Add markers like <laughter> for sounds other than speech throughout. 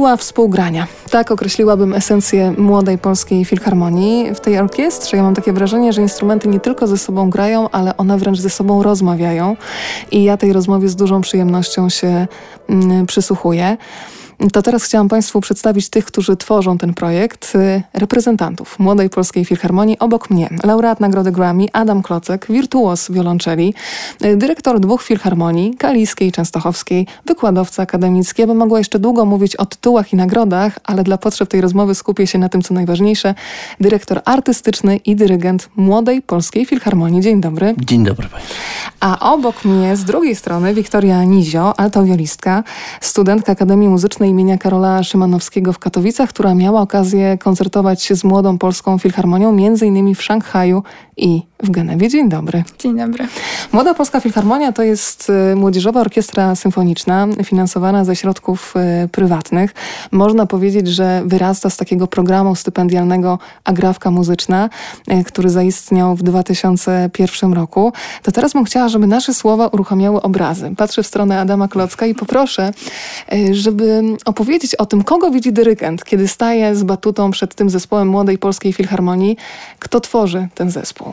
Siła współgrania. Tak określiłabym esencję młodej polskiej filharmonii. W tej orkiestrze ja mam takie wrażenie, że instrumenty nie tylko ze sobą grają, ale one wręcz ze sobą rozmawiają. I ja tej rozmowie z dużą przyjemnością się mm, przysłuchuję. To teraz chciałam Państwu przedstawić tych, którzy tworzą ten projekt, y, reprezentantów Młodej Polskiej Filharmonii. Obok mnie laureat Nagrody Grammy Adam Klocek, wirtuos wiolonczeli, y, dyrektor dwóch filharmonii, Kaliskiej i Częstochowskiej, wykładowca akademicki. Ja bym mogła jeszcze długo mówić o tytułach i nagrodach, ale dla potrzeb tej rozmowy skupię się na tym, co najważniejsze. Dyrektor artystyczny i dyrygent Młodej Polskiej Filharmonii. Dzień dobry. Dzień dobry Państwu. A obok mnie z drugiej strony Wiktoria Nizio, altowiolistka, studentka Akademii Muzycznej imienia Karola Szymanowskiego w Katowicach, która miała okazję koncertować się z Młodą Polską Filharmonią, między innymi w Szanghaju i w Genewie. Dzień dobry. Dzień dobry. Młoda Polska Filharmonia to jest y, młodzieżowa orkiestra symfoniczna finansowana ze środków y, prywatnych. Można powiedzieć, że wyrasta z takiego programu stypendialnego Agrawka Muzyczna, y, który zaistniał w 2001 roku. To teraz bym chciała, żeby nasze słowa uruchamiały obrazy. Patrzę w stronę Adama Klocka i poproszę, żeby opowiedzieć o tym, kogo widzi dyrygent, kiedy staje z batutą przed tym zespołem Młodej Polskiej Filharmonii. Kto tworzy ten zespół?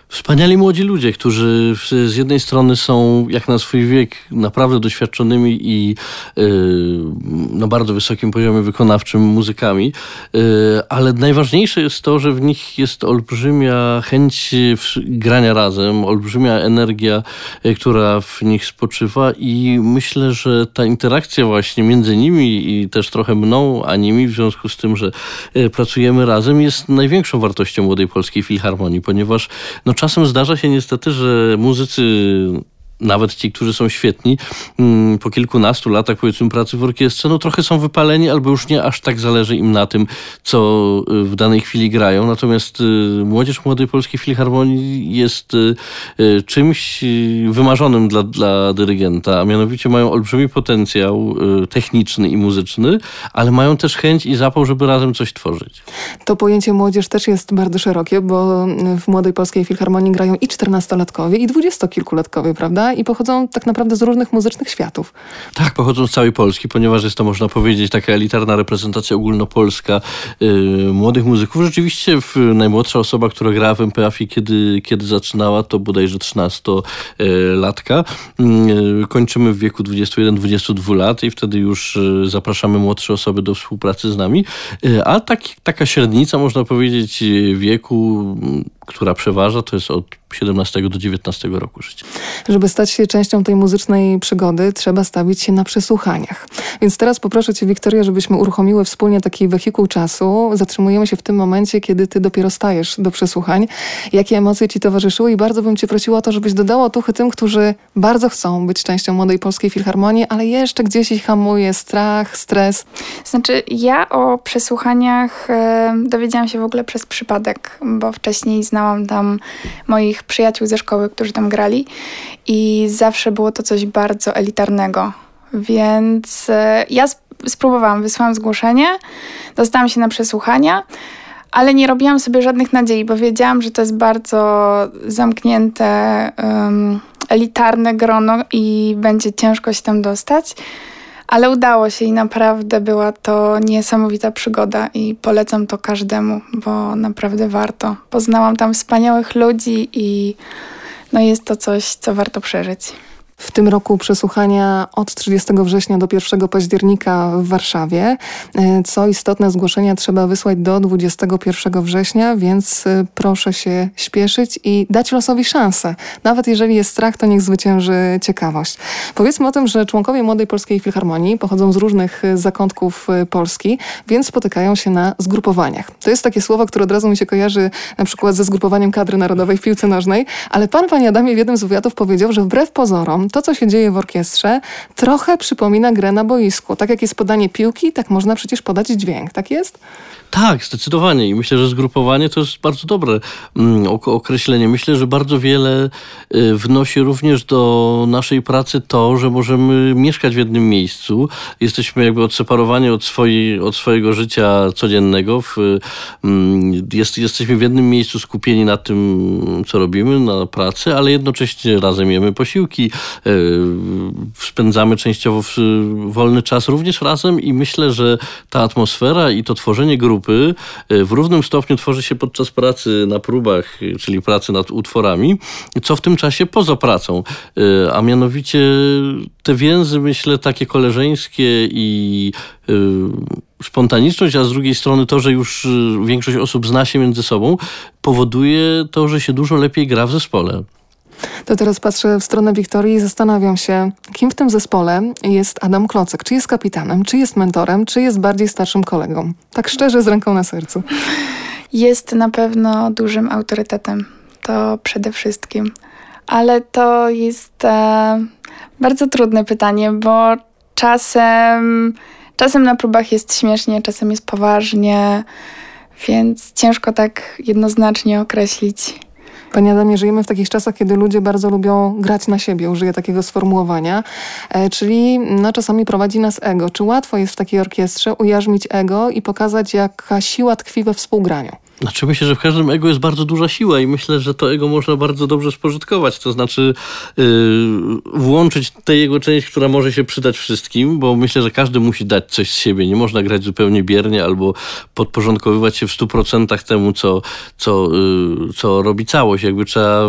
Wspaniali młodzi ludzie, którzy z jednej strony są jak na swój wiek naprawdę doświadczonymi i yy, na bardzo wysokim poziomie wykonawczym muzykami, yy, ale najważniejsze jest to, że w nich jest olbrzymia chęć grania razem, olbrzymia energia, yy, która w nich spoczywa i myślę, że ta interakcja właśnie między nimi i też trochę mną, a nimi w związku z tym, że pracujemy razem jest największą wartością Młodej Polskiej Filharmonii, ponieważ no, czasem zdarza się niestety, że muzycy nawet ci, którzy są świetni, mm, po kilkunastu latach powiedzmy pracy w orkiestrze, no trochę są wypaleni albo już nie aż tak zależy im na tym, co y, w danej chwili grają. Natomiast y, młodzież Młodej Polskiej Filharmonii jest y, czymś wymarzonym dla, dla dyrygenta, a mianowicie mają olbrzymi potencjał techniczny i muzyczny, ale mają też chęć i zapał, żeby razem coś tworzyć. To pojęcie młodzież też jest bardzo szerokie, bo w Młodej Polskiej Filharmonii grają i czternastolatkowie, i dwudziestokilkulatkowie, prawda? I pochodzą tak naprawdę z różnych muzycznych światów. Tak, pochodzą z całej Polski, ponieważ jest to, można powiedzieć, taka elitarna reprezentacja ogólnopolska yy, młodych muzyków. Rzeczywiście najmłodsza osoba, która grała w MPAF-ie, kiedy, kiedy zaczynała, to bodajże 13-latka. Yy, kończymy w wieku 21-22 lat i wtedy już yy, zapraszamy młodsze osoby do współpracy z nami. Yy, a tak, taka średnica, można powiedzieć, wieku, która przeważa, to jest od 17 do 19 roku życia. Żeby stać się częścią tej muzycznej przygody, trzeba stawić się na przesłuchaniach. Więc teraz poproszę Cię, Wiktoria, żebyśmy uruchomiły wspólnie taki wehikuł czasu. Zatrzymujemy się w tym momencie, kiedy Ty dopiero stajesz do przesłuchań. Jakie emocje Ci towarzyszyły i bardzo bym Cię prosiła o to, żebyś dodała otuchy tym, którzy bardzo chcą być częścią Młodej Polskiej Filharmonii, ale jeszcze gdzieś ich hamuje strach, stres. Znaczy, ja o przesłuchaniach e, dowiedziałam się w ogóle przez przypadek, bo wcześniej znałam tam moich przyjaciół ze szkoły, którzy tam grali i zawsze było to coś bardzo elitarnego. Więc e, ja spróbowałam, wysłałam zgłoszenie, dostałam się na przesłuchania, ale nie robiłam sobie żadnych nadziei, bo wiedziałam, że to jest bardzo zamknięte, um, elitarne grono i będzie ciężko się tam dostać. Ale udało się i naprawdę była to niesamowita przygoda i polecam to każdemu, bo naprawdę warto. Poznałam tam wspaniałych ludzi i no jest to coś, co warto przeżyć. W tym roku przesłuchania od 30 września do 1 października w Warszawie. E, co istotne, zgłoszenia trzeba wysłać do 21 września, więc e, proszę się śpieszyć i dać losowi szansę. Nawet jeżeli jest strach, to niech zwycięży ciekawość. Powiedzmy o tym, że członkowie Młodej Polskiej Filharmonii pochodzą z różnych e, zakątków Polski, więc spotykają się na zgrupowaniach. To jest takie słowo, które od razu mi się kojarzy na przykład ze zgrupowaniem kadry narodowej w piłce nożnej, ale pan, panie Adamie, w jednym z wywiadów powiedział, że wbrew pozorom to, co się dzieje w orkiestrze, trochę przypomina grę na boisku. Tak jak jest podanie piłki, tak można przecież podać dźwięk. Tak jest? Tak, zdecydowanie. I myślę, że zgrupowanie to jest bardzo dobre mm, określenie. Myślę, że bardzo wiele y, wnosi również do naszej pracy to, że możemy mieszkać w jednym miejscu. Jesteśmy jakby odseparowani od, swojej, od swojego życia codziennego. W, mm, jest, jesteśmy w jednym miejscu skupieni na tym, co robimy, na pracy, ale jednocześnie razem jemy posiłki, spędzamy częściowo wolny czas również razem i myślę, że ta atmosfera i to tworzenie grupy w równym stopniu tworzy się podczas pracy na próbach, czyli pracy nad utworami, co w tym czasie poza pracą, a mianowicie te więzy, myślę, takie koleżeńskie i spontaniczność, a z drugiej strony to, że już większość osób zna się między sobą, powoduje to, że się dużo lepiej gra w zespole. To teraz patrzę w stronę Wiktorii i zastanawiam się, kim w tym zespole jest Adam Klocek. Czy jest kapitanem, czy jest mentorem, czy jest bardziej starszym kolegą? Tak szczerze, z ręką na sercu. Jest na pewno dużym autorytetem. To przede wszystkim. Ale to jest e, bardzo trudne pytanie, bo czasem, czasem na próbach jest śmiesznie, czasem jest poważnie, więc ciężko tak jednoznacznie określić. Panie Adamie, żyjemy w takich czasach, kiedy ludzie bardzo lubią grać na siebie, użyję takiego sformułowania, e, czyli no, czasami prowadzi nas ego. Czy łatwo jest w takiej orkiestrze ujarzmić ego i pokazać, jaka siła tkwi we współgraniu? Znaczy myślę, że w każdym ego jest bardzo duża siła i myślę, że to ego można bardzo dobrze spożytkować. To znaczy yy, włączyć tę jego część, która może się przydać wszystkim, bo myślę, że każdy musi dać coś z siebie. Nie można grać zupełnie biernie albo podporządkowywać się w stu procentach temu, co, co, yy, co robi całość. Jakby trzeba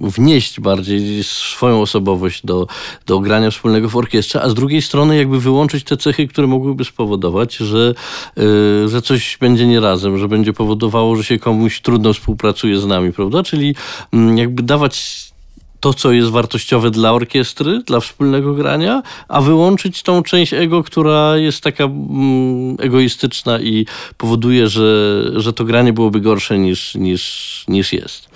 yy, wnieść bardziej swoją osobowość do, do grania wspólnego w orkiestrze, a z drugiej strony jakby wyłączyć te cechy, które mogłyby spowodować, że, y, że coś będzie nie razem, że będzie powodowało, że się komuś trudno współpracuje z nami, prawda? Czyli mm, jakby dawać to, co jest wartościowe dla orkiestry, dla wspólnego grania, a wyłączyć tą część ego, która jest taka mm, egoistyczna i powoduje, że, że to granie byłoby gorsze niż, niż, niż jest.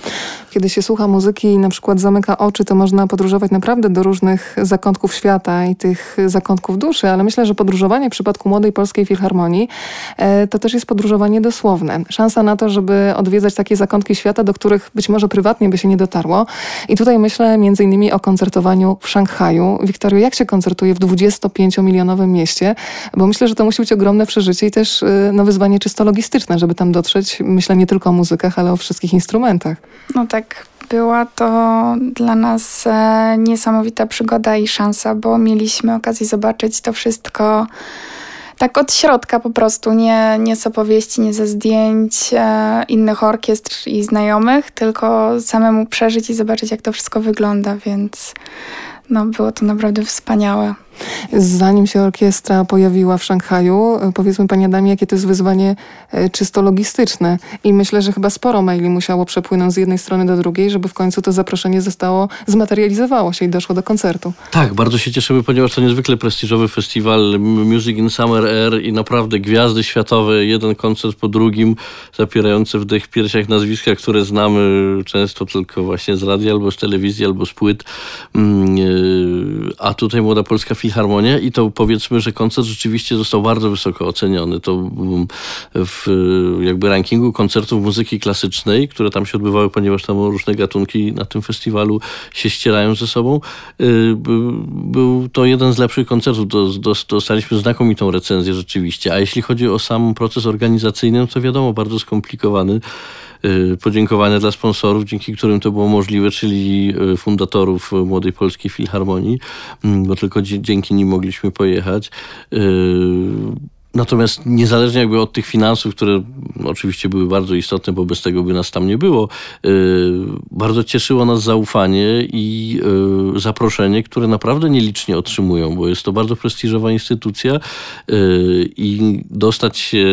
Kiedy się słucha muzyki i na przykład zamyka oczy, to można podróżować naprawdę do różnych zakątków świata i tych zakątków duszy, ale myślę, że podróżowanie w przypadku Młodej Polskiej Filharmonii e, to też jest podróżowanie dosłowne. Szansa na to, żeby odwiedzać takie zakątki świata, do których być może prywatnie by się nie dotarło. I tutaj myślę między innymi o koncertowaniu w Szanghaju. Wiktorio, jak się koncertuje w 25-milionowym mieście? Bo myślę, że to musi być ogromne przeżycie i też e, no, wyzwanie czysto logistyczne, żeby tam dotrzeć. Myślę nie tylko o muzykach, ale o wszystkich instrumentach. No tak, była to dla nas e, niesamowita przygoda i szansa, bo mieliśmy okazję zobaczyć to wszystko tak od środka po prostu, nie, nie z opowieści, nie ze zdjęć e, innych orkiestr i znajomych, tylko samemu przeżyć i zobaczyć, jak to wszystko wygląda, więc no, było to naprawdę wspaniałe. Zanim się orkiestra pojawiła w Szanghaju, powiedzmy Pani Adamie, jakie to jest wyzwanie e, czysto logistyczne. I myślę, że chyba sporo maili musiało przepłynąć z jednej strony do drugiej, żeby w końcu to zaproszenie zostało, zmaterializowało się i doszło do koncertu. Tak, bardzo się cieszymy, ponieważ to niezwykle prestiżowy festiwal Music in Summer Air i naprawdę gwiazdy światowe, jeden koncert po drugim, zapierający w piersiach nazwiska, które znamy często tylko właśnie z radia, albo z telewizji, albo z płyt. Mm, e, a tutaj Młoda Polska Filharmonia Filharmonię i to powiedzmy, że koncert rzeczywiście został bardzo wysoko oceniony. To mm, w jakby rankingu koncertów muzyki klasycznej, które tam się odbywały, ponieważ tam różne gatunki na tym festiwalu się ścierają ze sobą, y, był to jeden z lepszych koncertów. Dostaliśmy znakomitą recenzję rzeczywiście. A jeśli chodzi o sam proces organizacyjny, no to wiadomo, bardzo skomplikowany. Y, podziękowania dla sponsorów, dzięki którym to było możliwe, czyli y, fundatorów Młodej Polskiej Filharmonii, mm, bo tylko dzięki nim mogliśmy pojechać. Y, natomiast niezależnie jakby od tych finansów, które oczywiście były bardzo istotne, bo bez tego by nas tam nie było, bardzo cieszyło nas zaufanie i zaproszenie, które naprawdę nielicznie otrzymują, bo jest to bardzo prestiżowa instytucja i dostać się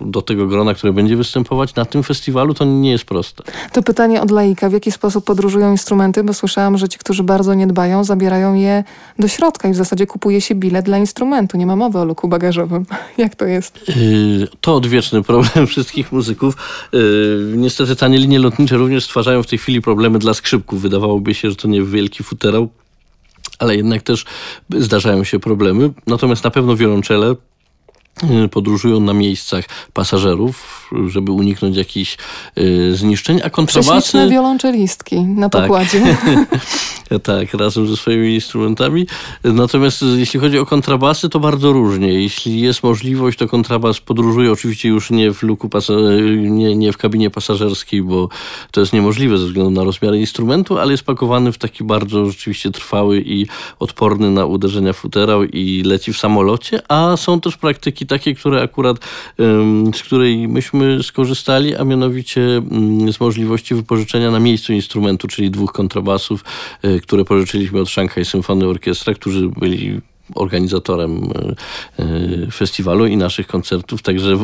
do tego grona, które będzie występować na tym festiwalu, to nie jest proste. To pytanie od laika. W jaki sposób podróżują instrumenty? Bo słyszałam, że ci, którzy bardzo nie dbają, zabierają je do środka i w zasadzie kupuje się bilet dla instrumentu. Nie ma mowy o luku bagażowym. <laughs> Jak to jest? Yy, to odwieczny problem <laughs> wszystkich muzyków. Yy, niestety tanie linie lotnicze również stwarzają w tej chwili problemy dla skrzypków. Wydawałoby się, że to nie wielki futerał, ale jednak też zdarzają się problemy. Natomiast na pewno wiolonczele podróżują na miejscach pasażerów żeby uniknąć jakichś y, zniszczeń, a kontrabasy... Prześliczne wiolonczelistki na tak. pokładzie. <laughs> tak, razem ze swoimi instrumentami. Natomiast jeśli chodzi o kontrabasy, to bardzo różnie. Jeśli jest możliwość, to kontrabas podróżuje oczywiście już nie w luku nie, nie w kabinie pasażerskiej, bo to jest niemożliwe ze względu na rozmiary instrumentu, ale jest pakowany w taki bardzo rzeczywiście trwały i odporny na uderzenia futerał i leci w samolocie, a są też praktyki takie, które akurat z której myśmy skorzystali, a mianowicie z możliwości wypożyczenia na miejscu instrumentu, czyli dwóch kontrabasów, e, które pożyczyliśmy od Shanghai Symphony Orchestra, którzy byli organizatorem e, e, festiwalu i naszych koncertów, także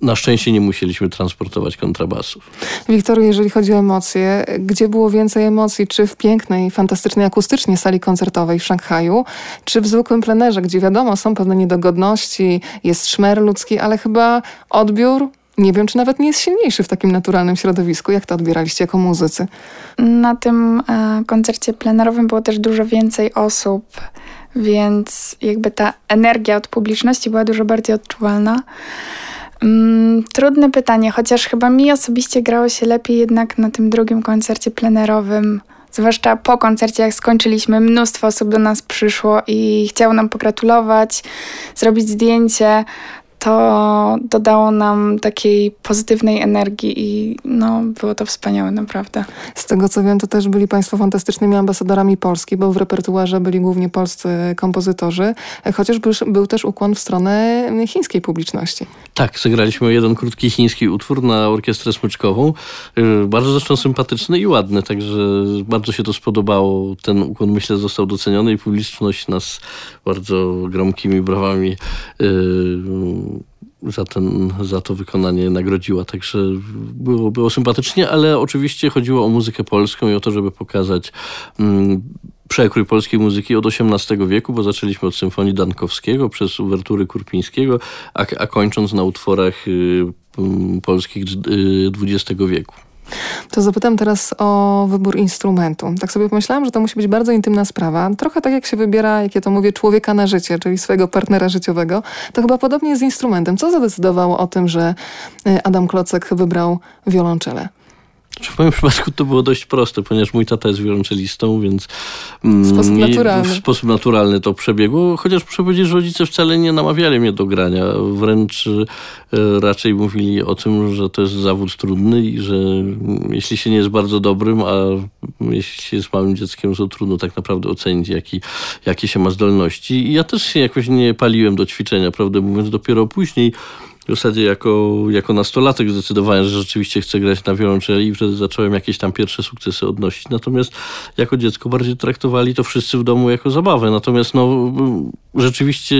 na szczęście nie musieliśmy transportować kontrabasów. Wiktor, jeżeli chodzi o emocje, gdzie było więcej emocji? Czy w pięknej, fantastycznej akustycznie sali koncertowej w Szanghaju, czy w zwykłym plenerze, gdzie wiadomo, są pewne niedogodności, jest szmer ludzki, ale chyba odbiór nie wiem, czy nawet nie jest silniejszy w takim naturalnym środowisku. Jak to odbieraliście jako muzycy? Na tym e, koncercie plenerowym było też dużo więcej osób więc jakby ta energia od publiczności była dużo bardziej odczuwalna. Mm, trudne pytanie, chociaż chyba mi osobiście grało się lepiej jednak na tym drugim koncercie plenerowym. Zwłaszcza po koncercie, jak skończyliśmy, mnóstwo osób do nas przyszło i chciało nam pogratulować, zrobić zdjęcie to dodało nam takiej pozytywnej energii i no, było to wspaniałe, naprawdę. Z tego co wiem, to też byli Państwo fantastycznymi ambasadorami Polski, bo w repertuarze byli głównie polscy kompozytorzy, chociaż był, był też ukłon w stronę chińskiej publiczności. Tak, zagraliśmy jeden krótki chiński utwór na orkiestrę smyczkową. Y, bardzo zresztą sympatyczny i ładny, także bardzo się to spodobało. Ten ukłon myślę został doceniony i publiczność nas bardzo gromkimi brawami yy, za, ten, za to wykonanie nagrodziła. Także było, było sympatycznie, ale oczywiście chodziło o muzykę polską i o to, żeby pokazać mm, przekrój polskiej muzyki od XVIII wieku, bo zaczęliśmy od symfonii Dankowskiego przez uwertury Kurpińskiego, a, a kończąc na utworach y, y, polskich XX wieku. To zapytam teraz o wybór instrumentu. Tak sobie pomyślałam, że to musi być bardzo intymna sprawa. Trochę tak jak się wybiera, jak ja to mówię, człowieka na życie, czyli swojego partnera życiowego. To chyba podobnie jest z instrumentem. Co zadecydowało o tym, że y, Adam Klocek wybrał wiolonczelę? W moim przypadku to było dość proste, ponieważ mój tata jest wiolonczelistą, więc mm, w sposób naturalny, w sposób naturalny to przebiegło. Chociaż muszę powiedzieć, że rodzice wcale nie namawiali mnie do grania. Wręcz e, raczej mówili o tym, że to jest zawód trudny i że jeśli się nie jest bardzo dobrym, a jeśli się jest małym dzieckiem, to trudno tak naprawdę ocenić, jaki, jakie się ma zdolności. I ja też się jakoś nie paliłem do ćwiczenia, prawdę mówiąc, dopiero później w zasadzie jako, jako nastolatek zdecydowałem, że rzeczywiście chcę grać na wiolonczeli i wtedy zacząłem jakieś tam pierwsze sukcesy odnosić. Natomiast jako dziecko bardziej traktowali to wszyscy w domu jako zabawę. Natomiast no, rzeczywiście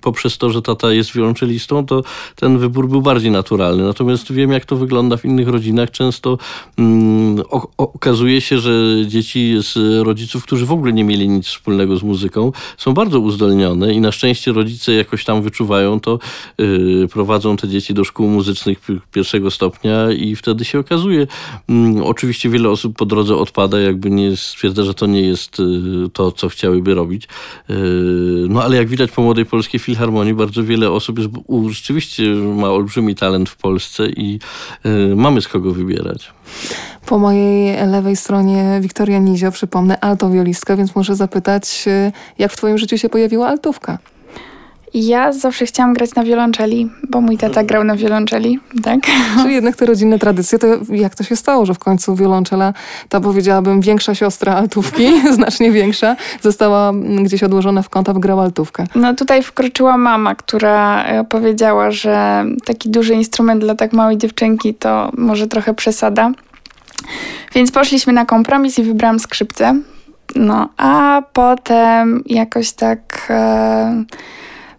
poprzez to, że tata jest wiolonczelistą, to ten wybór był bardziej naturalny. Natomiast wiem, jak to wygląda w innych rodzinach. Często mm, okazuje się, że dzieci z rodziców, którzy w ogóle nie mieli nic wspólnego z muzyką, są bardzo uzdolnione i na szczęście rodzice jakoś tam wyczuwają to, yy, prowadzą te dzieci do szkół muzycznych pierwszego stopnia i wtedy się okazuje. Mm, oczywiście wiele osób po drodze odpada, jakby nie stwierdza, że to nie jest y, to, co chciałyby robić. Y, no ale jak widać po Młodej Polskiej Filharmonii bardzo wiele osób jest, rzeczywiście ma olbrzymi talent w Polsce i y, mamy z kogo wybierać. Po mojej lewej stronie Wiktoria Nizio, przypomnę, altowiolistka, więc muszę zapytać, jak w twoim życiu się pojawiła altówka? Ja zawsze chciałam grać na wiolonczeli, bo mój tata grał na wiolonczeli, tak? Czyli jednak te rodzinne tradycje, to jak to się stało, że w końcu wiolonczela, ta powiedziałabym większa siostra altówki, <laughs> znacznie większa, została gdzieś odłożona w kąt, a wygrała altówkę? No tutaj wkroczyła mama, która e, powiedziała, że taki duży instrument dla tak małej dziewczynki to może trochę przesada. Więc poszliśmy na kompromis i wybrałam skrzypce. No, a potem jakoś tak... E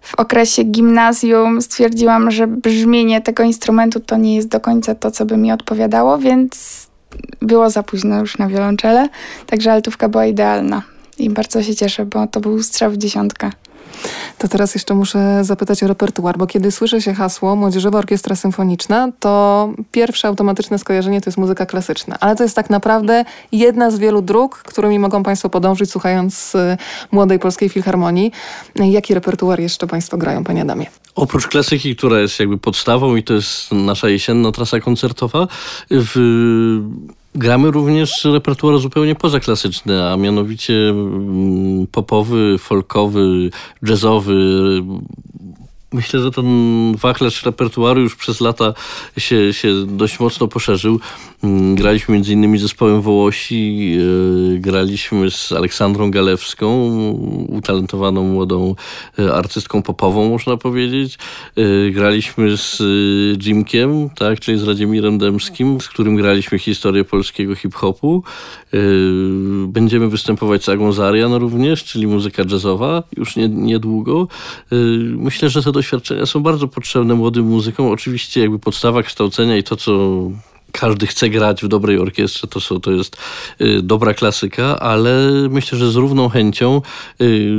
w okresie gimnazjum stwierdziłam, że brzmienie tego instrumentu to nie jest do końca to, co by mi odpowiadało, więc było za późno już na wiolonczele, także altówka była idealna i bardzo się cieszę, bo to był strzał w dziesiątkę. To teraz jeszcze muszę zapytać o repertuar, bo kiedy słyszy się hasło Młodzieżowa Orkiestra Symfoniczna, to pierwsze automatyczne skojarzenie to jest muzyka klasyczna. Ale to jest tak naprawdę jedna z wielu dróg, którymi mogą Państwo podążyć słuchając y, Młodej Polskiej Filharmonii. Jaki repertuar jeszcze Państwo grają, Panie Adamie? Oprócz klasyki, która jest jakby podstawą i to jest nasza jesienna trasa koncertowa, w Gramy również repertuar zupełnie pozaklasyczny, a mianowicie mm, popowy, folkowy, jazzowy, Myślę, że ten wachlarz repertuaru już przez lata się, się dość mocno poszerzył. Mm, graliśmy między innymi z zespołem Wołosi, e, graliśmy z Aleksandrą Galewską, utalentowaną młodą e, artystką popową, można powiedzieć. E, graliśmy z Jimkiem, tak, czyli z Radziemirem Dębskim, z którym graliśmy historię polskiego hip-hopu. Będziemy występować z Agą Zarian również, czyli muzyka jazzowa, już nie, niedługo. Myślę, że te doświadczenia są bardzo potrzebne młodym muzykom. Oczywiście jakby podstawa kształcenia i to, co każdy chce grać w dobrej orkiestrze, to, są, to jest y, dobra klasyka, ale myślę, że z równą chęcią y,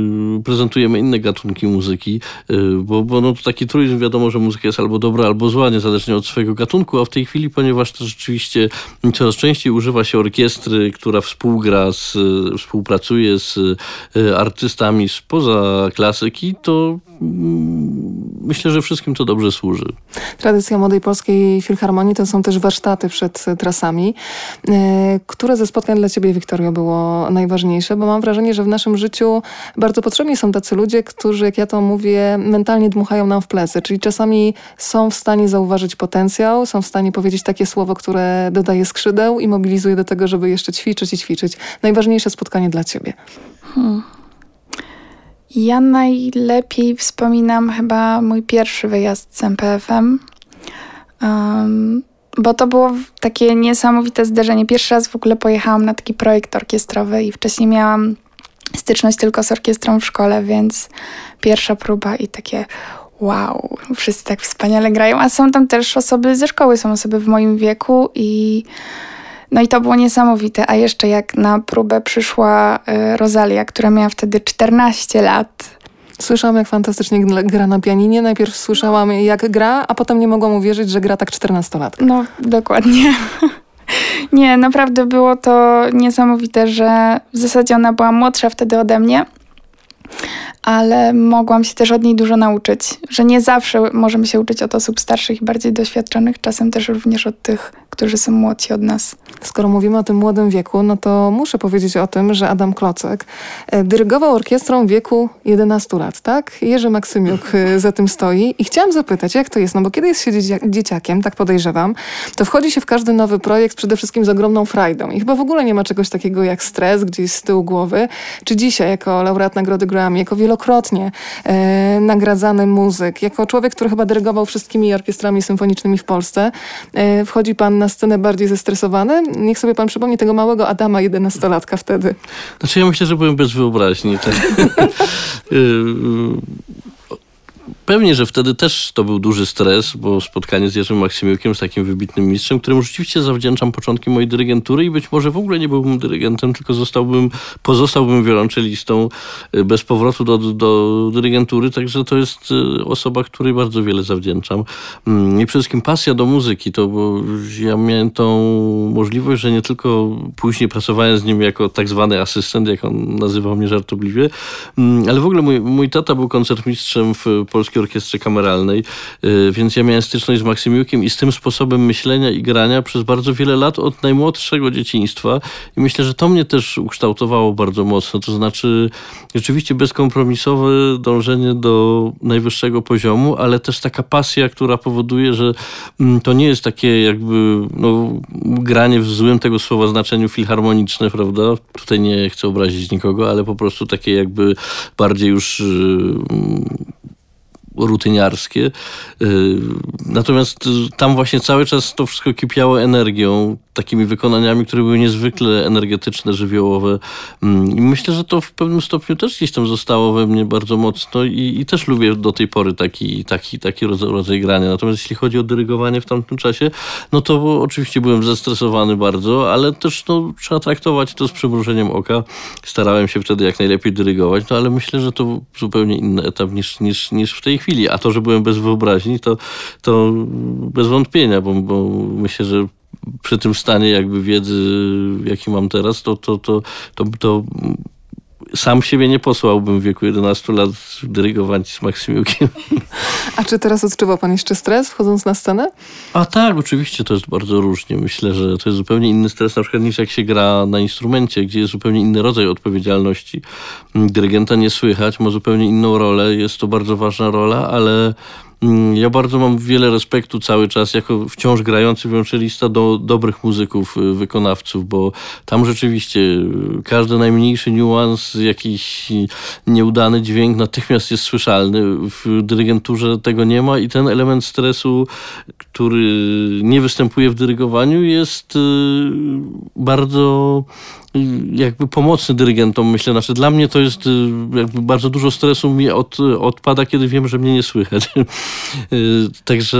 prezentujemy inne gatunki muzyki, y, bo, bo no, to taki truizm, wiadomo, że muzyka jest albo dobra, albo zła, niezależnie od swojego gatunku, a w tej chwili, ponieważ to rzeczywiście coraz częściej używa się orkiestry, która współgra, z, współpracuje z artystami spoza klasyki, to mm, myślę, że wszystkim to dobrze służy. Tradycja Młodej Polskiej Filharmonii to są też warsztaty przed trasami. E, które ze spotkań dla Ciebie, Wiktorio, było najważniejsze? Bo mam wrażenie, że w naszym życiu bardzo potrzebni są tacy ludzie, którzy, jak ja to mówię, mentalnie dmuchają nam w plecy. Czyli czasami są w stanie zauważyć potencjał, są w stanie powiedzieć takie słowo, które dodaje skrzydeł i mobilizuje do tego, żeby jeszcze ćwiczyć i ćwiczyć. Najważniejsze spotkanie dla Ciebie. Hmm. Ja najlepiej wspominam chyba mój pierwszy wyjazd z MPF-em, um, bo to było takie niesamowite zderzenie. Pierwszy raz w ogóle pojechałam na taki projekt orkiestrowy i wcześniej miałam styczność tylko z orkiestrą w szkole, więc pierwsza próba i takie wow, wszyscy tak wspaniale grają, a są tam też osoby ze szkoły, są osoby w moim wieku i no i to było niesamowite. A jeszcze jak na próbę przyszła y, Rosalia, która miała wtedy 14 lat. Słyszałam, jak fantastycznie gra na pianinie. Najpierw słyszałam, jak gra, a potem nie mogłam uwierzyć, że gra tak 14 lat. No, dokładnie. <laughs> nie, naprawdę było to niesamowite, że w zasadzie ona była młodsza wtedy ode mnie, ale mogłam się też od niej dużo nauczyć, że nie zawsze możemy się uczyć od osób starszych i bardziej doświadczonych, czasem też również od tych, którzy są młodsi od nas. Skoro mówimy o tym młodym wieku, no to muszę powiedzieć o tym, że Adam Klocek e, dyrygował orkiestrą w wieku 11 lat, tak? Jerzy Maksymiuk e, za tym stoi i chciałam zapytać, jak to jest? No bo kiedy jest się dzieciakiem, tak podejrzewam, to wchodzi się w każdy nowy projekt przede wszystkim z ogromną frajdą i chyba w ogóle nie ma czegoś takiego jak stres gdzieś z tyłu głowy. Czy dzisiaj jako laureat Nagrody Grammy, jako wielokrotnie e, nagradzany muzyk, jako człowiek, który chyba dyrygował wszystkimi orkiestrami symfonicznymi w Polsce, e, wchodzi pan na scenę bardziej zestresowany? Niech sobie pan przypomni tego małego Adama, jedenastolatka wtedy. Znaczy ja myślę, że byłem bez wyobraźni. Tak. <laughs> Pewnie, że wtedy też to był duży stres, bo spotkanie z Jerzym Maksymiukiem, z takim wybitnym mistrzem, którym rzeczywiście zawdzięczam początki mojej dyrygentury i być może w ogóle nie byłbym dyrygentem, tylko zostałbym, pozostałbym wiolonczelistą y, bez powrotu do, do dyrygentury, także to jest y, osoba, której bardzo wiele zawdzięczam. Mm, I przede wszystkim pasja do muzyki, to bo ja miałem tą możliwość, że nie tylko później pracowałem z nim jako tak zwany asystent, jak on nazywał mnie żartobliwie, mm, ale w ogóle mój, mój tata był koncertmistrzem w Polskiej Orkiestrze Kameralnej, y, więc ja miałem styczność z Maksymiukiem i z tym sposobem myślenia i grania przez bardzo wiele lat od najmłodszego dzieciństwa i myślę, że to mnie też ukształtowało bardzo mocno, to znaczy rzeczywiście bezkompromisowe dążenie do najwyższego poziomu, ale też taka pasja, która powoduje, że mm, to nie jest takie jakby no, granie w złym tego słowa znaczeniu filharmoniczne, prawda? Tutaj nie chcę obrazić nikogo, ale po prostu takie jakby bardziej już y, rutyniarskie. Y, natomiast tam właśnie cały czas to wszystko kipiało energią, takimi wykonaniami, które były niezwykle energetyczne, żywiołowe. Mm, I myślę, że to w pewnym stopniu też gdzieś tam zostało we mnie bardzo mocno i, i też lubię do tej pory taki, taki, taki rodzaj grania. Natomiast jeśli chodzi o dyrygowanie w tamtym czasie, no to oczywiście byłem zestresowany bardzo, ale też no, trzeba traktować to z przymrużeniem oka. Starałem się wtedy jak najlepiej dyrygować, no ale myślę, że to zupełnie inny etap niż, niż, niż w tej chwili. A to, że byłem bez wyobraźni, to, to bez wątpienia, bo, bo myślę, że przy tym stanie jakby wiedzy, jaki mam teraz, to, to, to, to, to sam siebie nie posłałbym w wieku 11 lat dyrygować z Maksymiukiem. A czy teraz odczuwa pan jeszcze stres wchodząc na scenę? A tak, oczywiście to jest bardzo różnie. Myślę, że to jest zupełnie inny stres na przykład niż jak się gra na instrumencie, gdzie jest zupełnie inny rodzaj odpowiedzialności. Dyrygenta nie słychać, ma zupełnie inną rolę, jest to bardzo ważna rola, ale Mm, ja bardzo mam wiele respektu cały czas, jako wciąż grający wiolonczelista, do dobrych muzyków, y, wykonawców, bo tam rzeczywiście y, każdy najmniejszy niuans, jakiś nieudany dźwięk natychmiast jest słyszalny. W dyrygenturze tego nie ma i ten element stresu, który nie występuje w dyrygowaniu, jest y, bardzo jakby pomocny dyrygentom, myślę. Znaczy, dla mnie to jest y, jakby bardzo dużo stresu mi od, odpada, kiedy wiem, że mnie nie słychać. <laughs> Y, także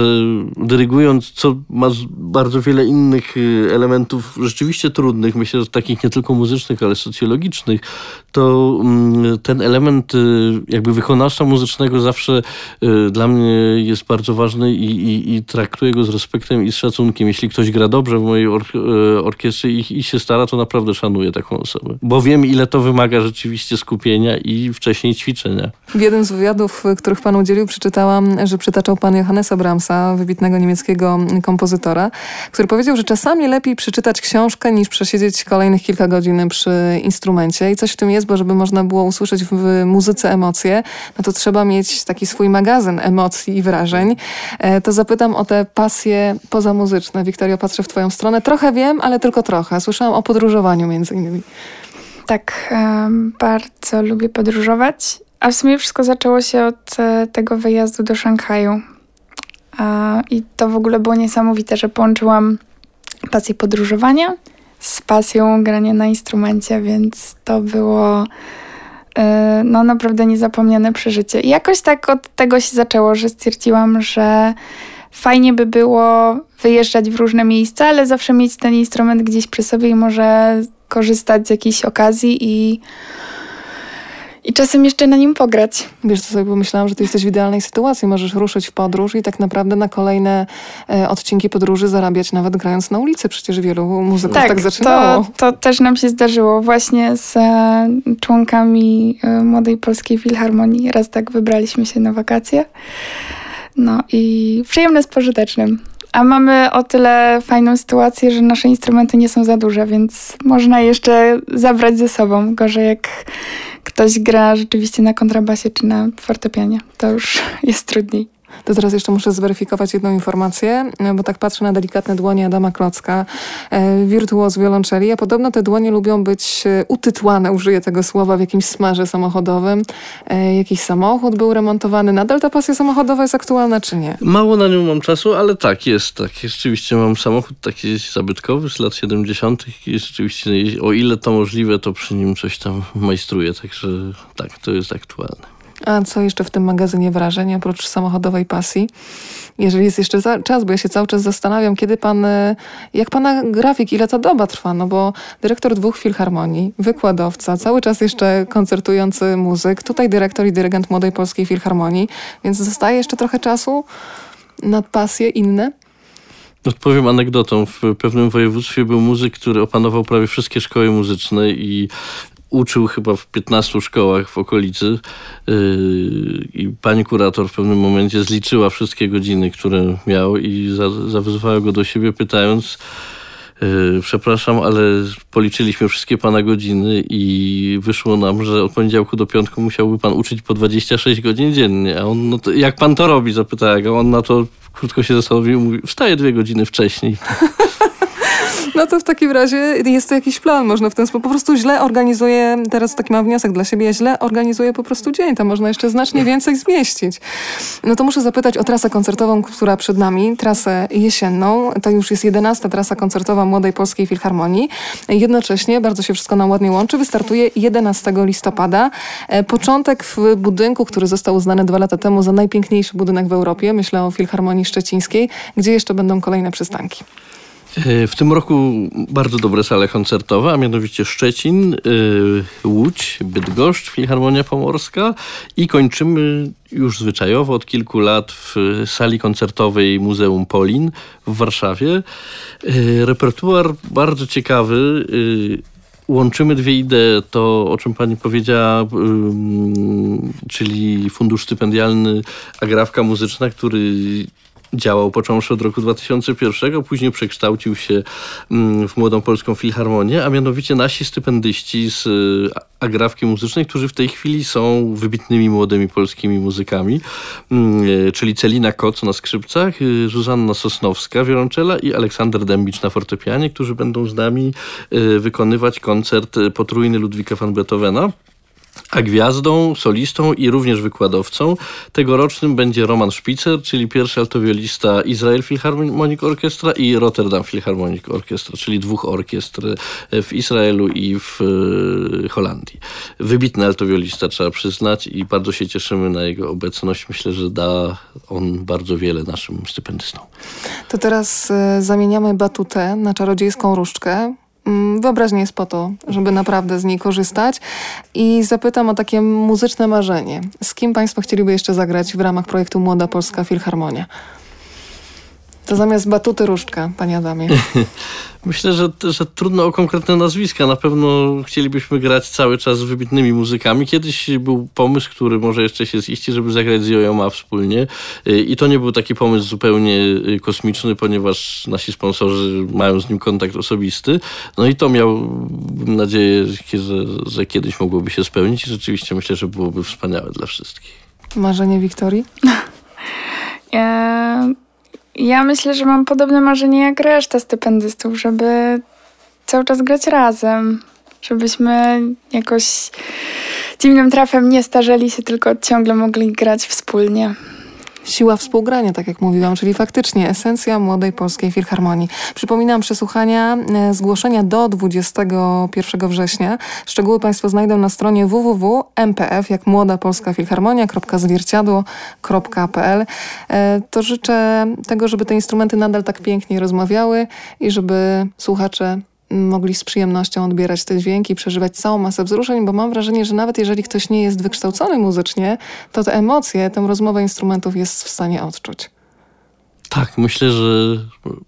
dyrygując, co ma bardzo wiele innych y, elementów rzeczywiście trudnych, myślę, że takich nie tylko muzycznych, ale socjologicznych, to mm, ten element jakby wykonawstwa muzycznego zawsze dla mnie jest bardzo ważny i, i, i traktuję go z respektem i z szacunkiem. Jeśli ktoś gra dobrze w mojej or orkiestrze i, i się stara, to naprawdę szanuję taką osobę. Bo wiem, ile to wymaga rzeczywiście skupienia i wcześniej ćwiczenia. W jednym z wywiadów, których pan udzielił, przeczytałam, że przytaczał pan Johannesa Brahmsa, wybitnego niemieckiego kompozytora, który powiedział, że czasami lepiej przeczytać książkę, niż przesiedzieć kolejnych kilka godzin przy instrumencie. I coś w tym jest, bo żeby można było usłyszeć w muzyce emocje, no to trzeba mieć taki swój magazyn emocji i wrażeń. E, to zapytam o te pasje pozamuzyczne. Wiktorio, patrzę w twoją stronę. Trochę wiem, ale tylko trochę. Słyszałam o podróżowaniu między innymi. Tak, bardzo lubię podróżować. A w sumie wszystko zaczęło się od e, tego wyjazdu do Szanghaju. I to w ogóle było niesamowite, że połączyłam pasję podróżowania z pasją grania na instrumencie, więc to było e, no naprawdę niezapomniane przeżycie. I jakoś tak od tego się zaczęło, że stwierdziłam, że fajnie by było wyjeżdżać w różne miejsca, ale zawsze mieć ten instrument gdzieś przy sobie i może korzystać z jakiejś okazji i, i czasem jeszcze na nim pograć. Wiesz, co sobie pomyślałam, że ty jesteś w idealnej sytuacji. Możesz ruszyć w podróż i tak naprawdę na kolejne e, odcinki podróży zarabiać nawet grając na ulicy. Przecież wielu muzyków tak, tak zaczynało. To, to też nam się zdarzyło właśnie z e, członkami e, Młodej Polskiej Filharmonii. Raz tak wybraliśmy się na wakacje. No i przyjemne z pożytecznym. A mamy o tyle fajną sytuację, że nasze instrumenty nie są za duże, więc można jeszcze zabrać ze sobą. Gorzej jak ktoś gra rzeczywiście na kontrabasie czy na fortepianie, to już <laughs> jest trudniej. To teraz jeszcze muszę zweryfikować jedną informację, bo tak patrzę na delikatne dłonie Adama Klocka, e, wirtuoz wiolonczeli, a podobno te dłonie lubią być e, utytłane, użyję tego słowa, w jakimś smarze samochodowym. E, jakiś samochód był remontowany. Nadal ta pasja samochodowa jest aktualna, czy nie? Mało na nią mam czasu, ale tak, jest tak. Rzeczywiście mam samochód taki zabytkowy z lat 70. i rzeczywiście, o ile to możliwe, to przy nim coś tam majstruję, także tak, to jest aktualne. A co jeszcze w tym magazynie wrażeń, oprócz samochodowej pasji? Jeżeli jest jeszcze czas, bo ja się cały czas zastanawiam, kiedy pan, e, jak pana grafik, ile ta doba trwa, no bo dyrektor dwóch filharmonii, wykładowca, cały czas jeszcze koncertujący muzyk, tutaj dyrektor i dyrygent Młodej Polskiej Filharmonii, więc zostaje jeszcze trochę czasu na pasje inne? Odpowiem anegdotą. W pewnym województwie był muzyk, który opanował prawie wszystkie szkoły muzyczne i uczył chyba w 15 szkołach w okolicy yy, i pani kurator w pewnym momencie zliczyła wszystkie godziny, które miał i za, go do siebie pytając yy, przepraszam, ale policzyliśmy wszystkie pana godziny i wyszło nam, że od poniedziałku do piątku musiałby pan uczyć po 26 godzin dziennie. A on, no to, jak pan to robi? Zapytała go. On na to krótko się zastanowił mówi, wstaje dwie godziny wcześniej. <laughs> No to w takim razie jest to jakiś plan, można w ten sposób, po prostu źle organizuję, teraz taki mam wniosek dla siebie, ja źle organizuję po prostu dzień, tam można jeszcze znacznie <laughs> więcej zmieścić. No to muszę zapytać o trasę koncertową, która przed nami, trasę jesienną, to już jest jedenasta trasa koncertowa Młodej Polskiej Filharmonii. Jednocześnie, bardzo się wszystko nam ładnie łączy, wystartuje 11 listopada. E, początek w budynku, który został uznany dwa lata temu za najpiękniejszy budynek w Europie, myślę o Filharmonii Szczecińskiej, gdzie jeszcze będą kolejne przystanki. E, w tym roku bardzo dobre sale koncertowe, a mianowicie Szczecin, e, Łódź, Bydgoszcz, Filharmonia Pomorska i kończymy już zwyczajowo od kilku lat w sali koncertowej Muzeum Polin w Warszawie. E, repertuar bardzo ciekawy. Łączymy dwie idee, to o czym pani powiedziała, czyli fundusz stypendialny Agrafka Muzyczna, który działał począwszy od roku 2001, później przekształcił się mm, w Młodą Polską Filharmonię, a mianowicie nasi stypendyści z e, agrafki muzycznej, którzy w tej chwili są wybitnymi młodymi polskimi muzykami, mm, e, czyli Celina Koc na skrzypcach, e, Zuzanna Sosnowska wiolonczela i Aleksander Dębicz na fortepianie, którzy będą z nami wykonywać koncert potrójny Ludwika van Beethovena. A gwiazdą, solistą i również wykładowcą tegorocznym będzie Roman Szpicer, czyli pierwszy altowiolista Izrael Philharmonic Orchestra i Rotterdam Philharmonic Orchestra, czyli dwóch orkiestr w Izraelu i w e, Holandii. Wybitny altowiolista trzeba przyznać i bardzo się cieszymy na jego obecność. Myślę, że da on bardzo wiele naszym stypendystom. To teraz e, zamieniamy batutę na czarodziejską różdżkę. Mm, wyobraźnia jest po to, żeby naprawdę z niej korzystać. I zapytam o takie muzyczne marzenie. Z kim Państwo chcieliby jeszcze zagrać w ramach projektu Młoda Polska Filharmonia? To zamiast batuty różdżka, panie Adamie. <laughs> Myślę, że, że trudno o konkretne nazwiska. Na pewno chcielibyśmy grać cały czas z wybitnymi muzykami. Kiedyś był pomysł, który może jeszcze się ziści, żeby zagrać z Jojo Ma wspólnie. I to nie był taki pomysł zupełnie y, kosmiczny, ponieważ nasi sponsorzy mają z nim kontakt osobisty. No i to miałbym nadzieję, że, że kiedyś mogłoby się spełnić i rzeczywiście myślę, że byłoby wspaniałe dla wszystkich. Marzenie Wiktorii? <laughs> ja ja myślę, że mam podobne marzenie jak reszta stypendystów, żeby cały czas grać razem, żebyśmy jakoś dziwnym trafem nie starzeli się, tylko ciągle mogli grać wspólnie siła współgrania, tak jak mówiłam, czyli faktycznie esencja młodej polskiej filharmonii. Przypominam przesłuchania, e, zgłoszenia do 21 września. Szczegóły Państwo znajdą na stronie www.mpf, jak młoda polska filharmonia.zwierciadło.pl. E, to życzę tego, żeby te instrumenty nadal tak pięknie rozmawiały i żeby słuchacze mogli z przyjemnością odbierać te dźwięki, przeżywać całą masę wzruszeń, bo mam wrażenie, że nawet jeżeli ktoś nie jest wykształcony muzycznie, to te emocje, tę rozmowę instrumentów jest w stanie odczuć. Tak, myślę, że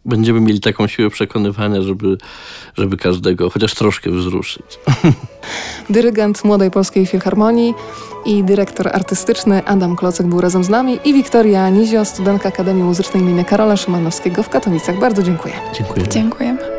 będziemy mieli taką siłę przekonywania, żeby, żeby każdego chociaż troszkę wzruszyć. <laughs> Dyrygent Młodej Polskiej Filharmonii i dyrektor artystyczny Adam Klocek był razem z nami i Wiktoria Nizio, studentka Akademii Muzycznej im. Karola Szymanowskiego w Katowicach. Bardzo dziękuję. Dziękuję. Dziękujemy.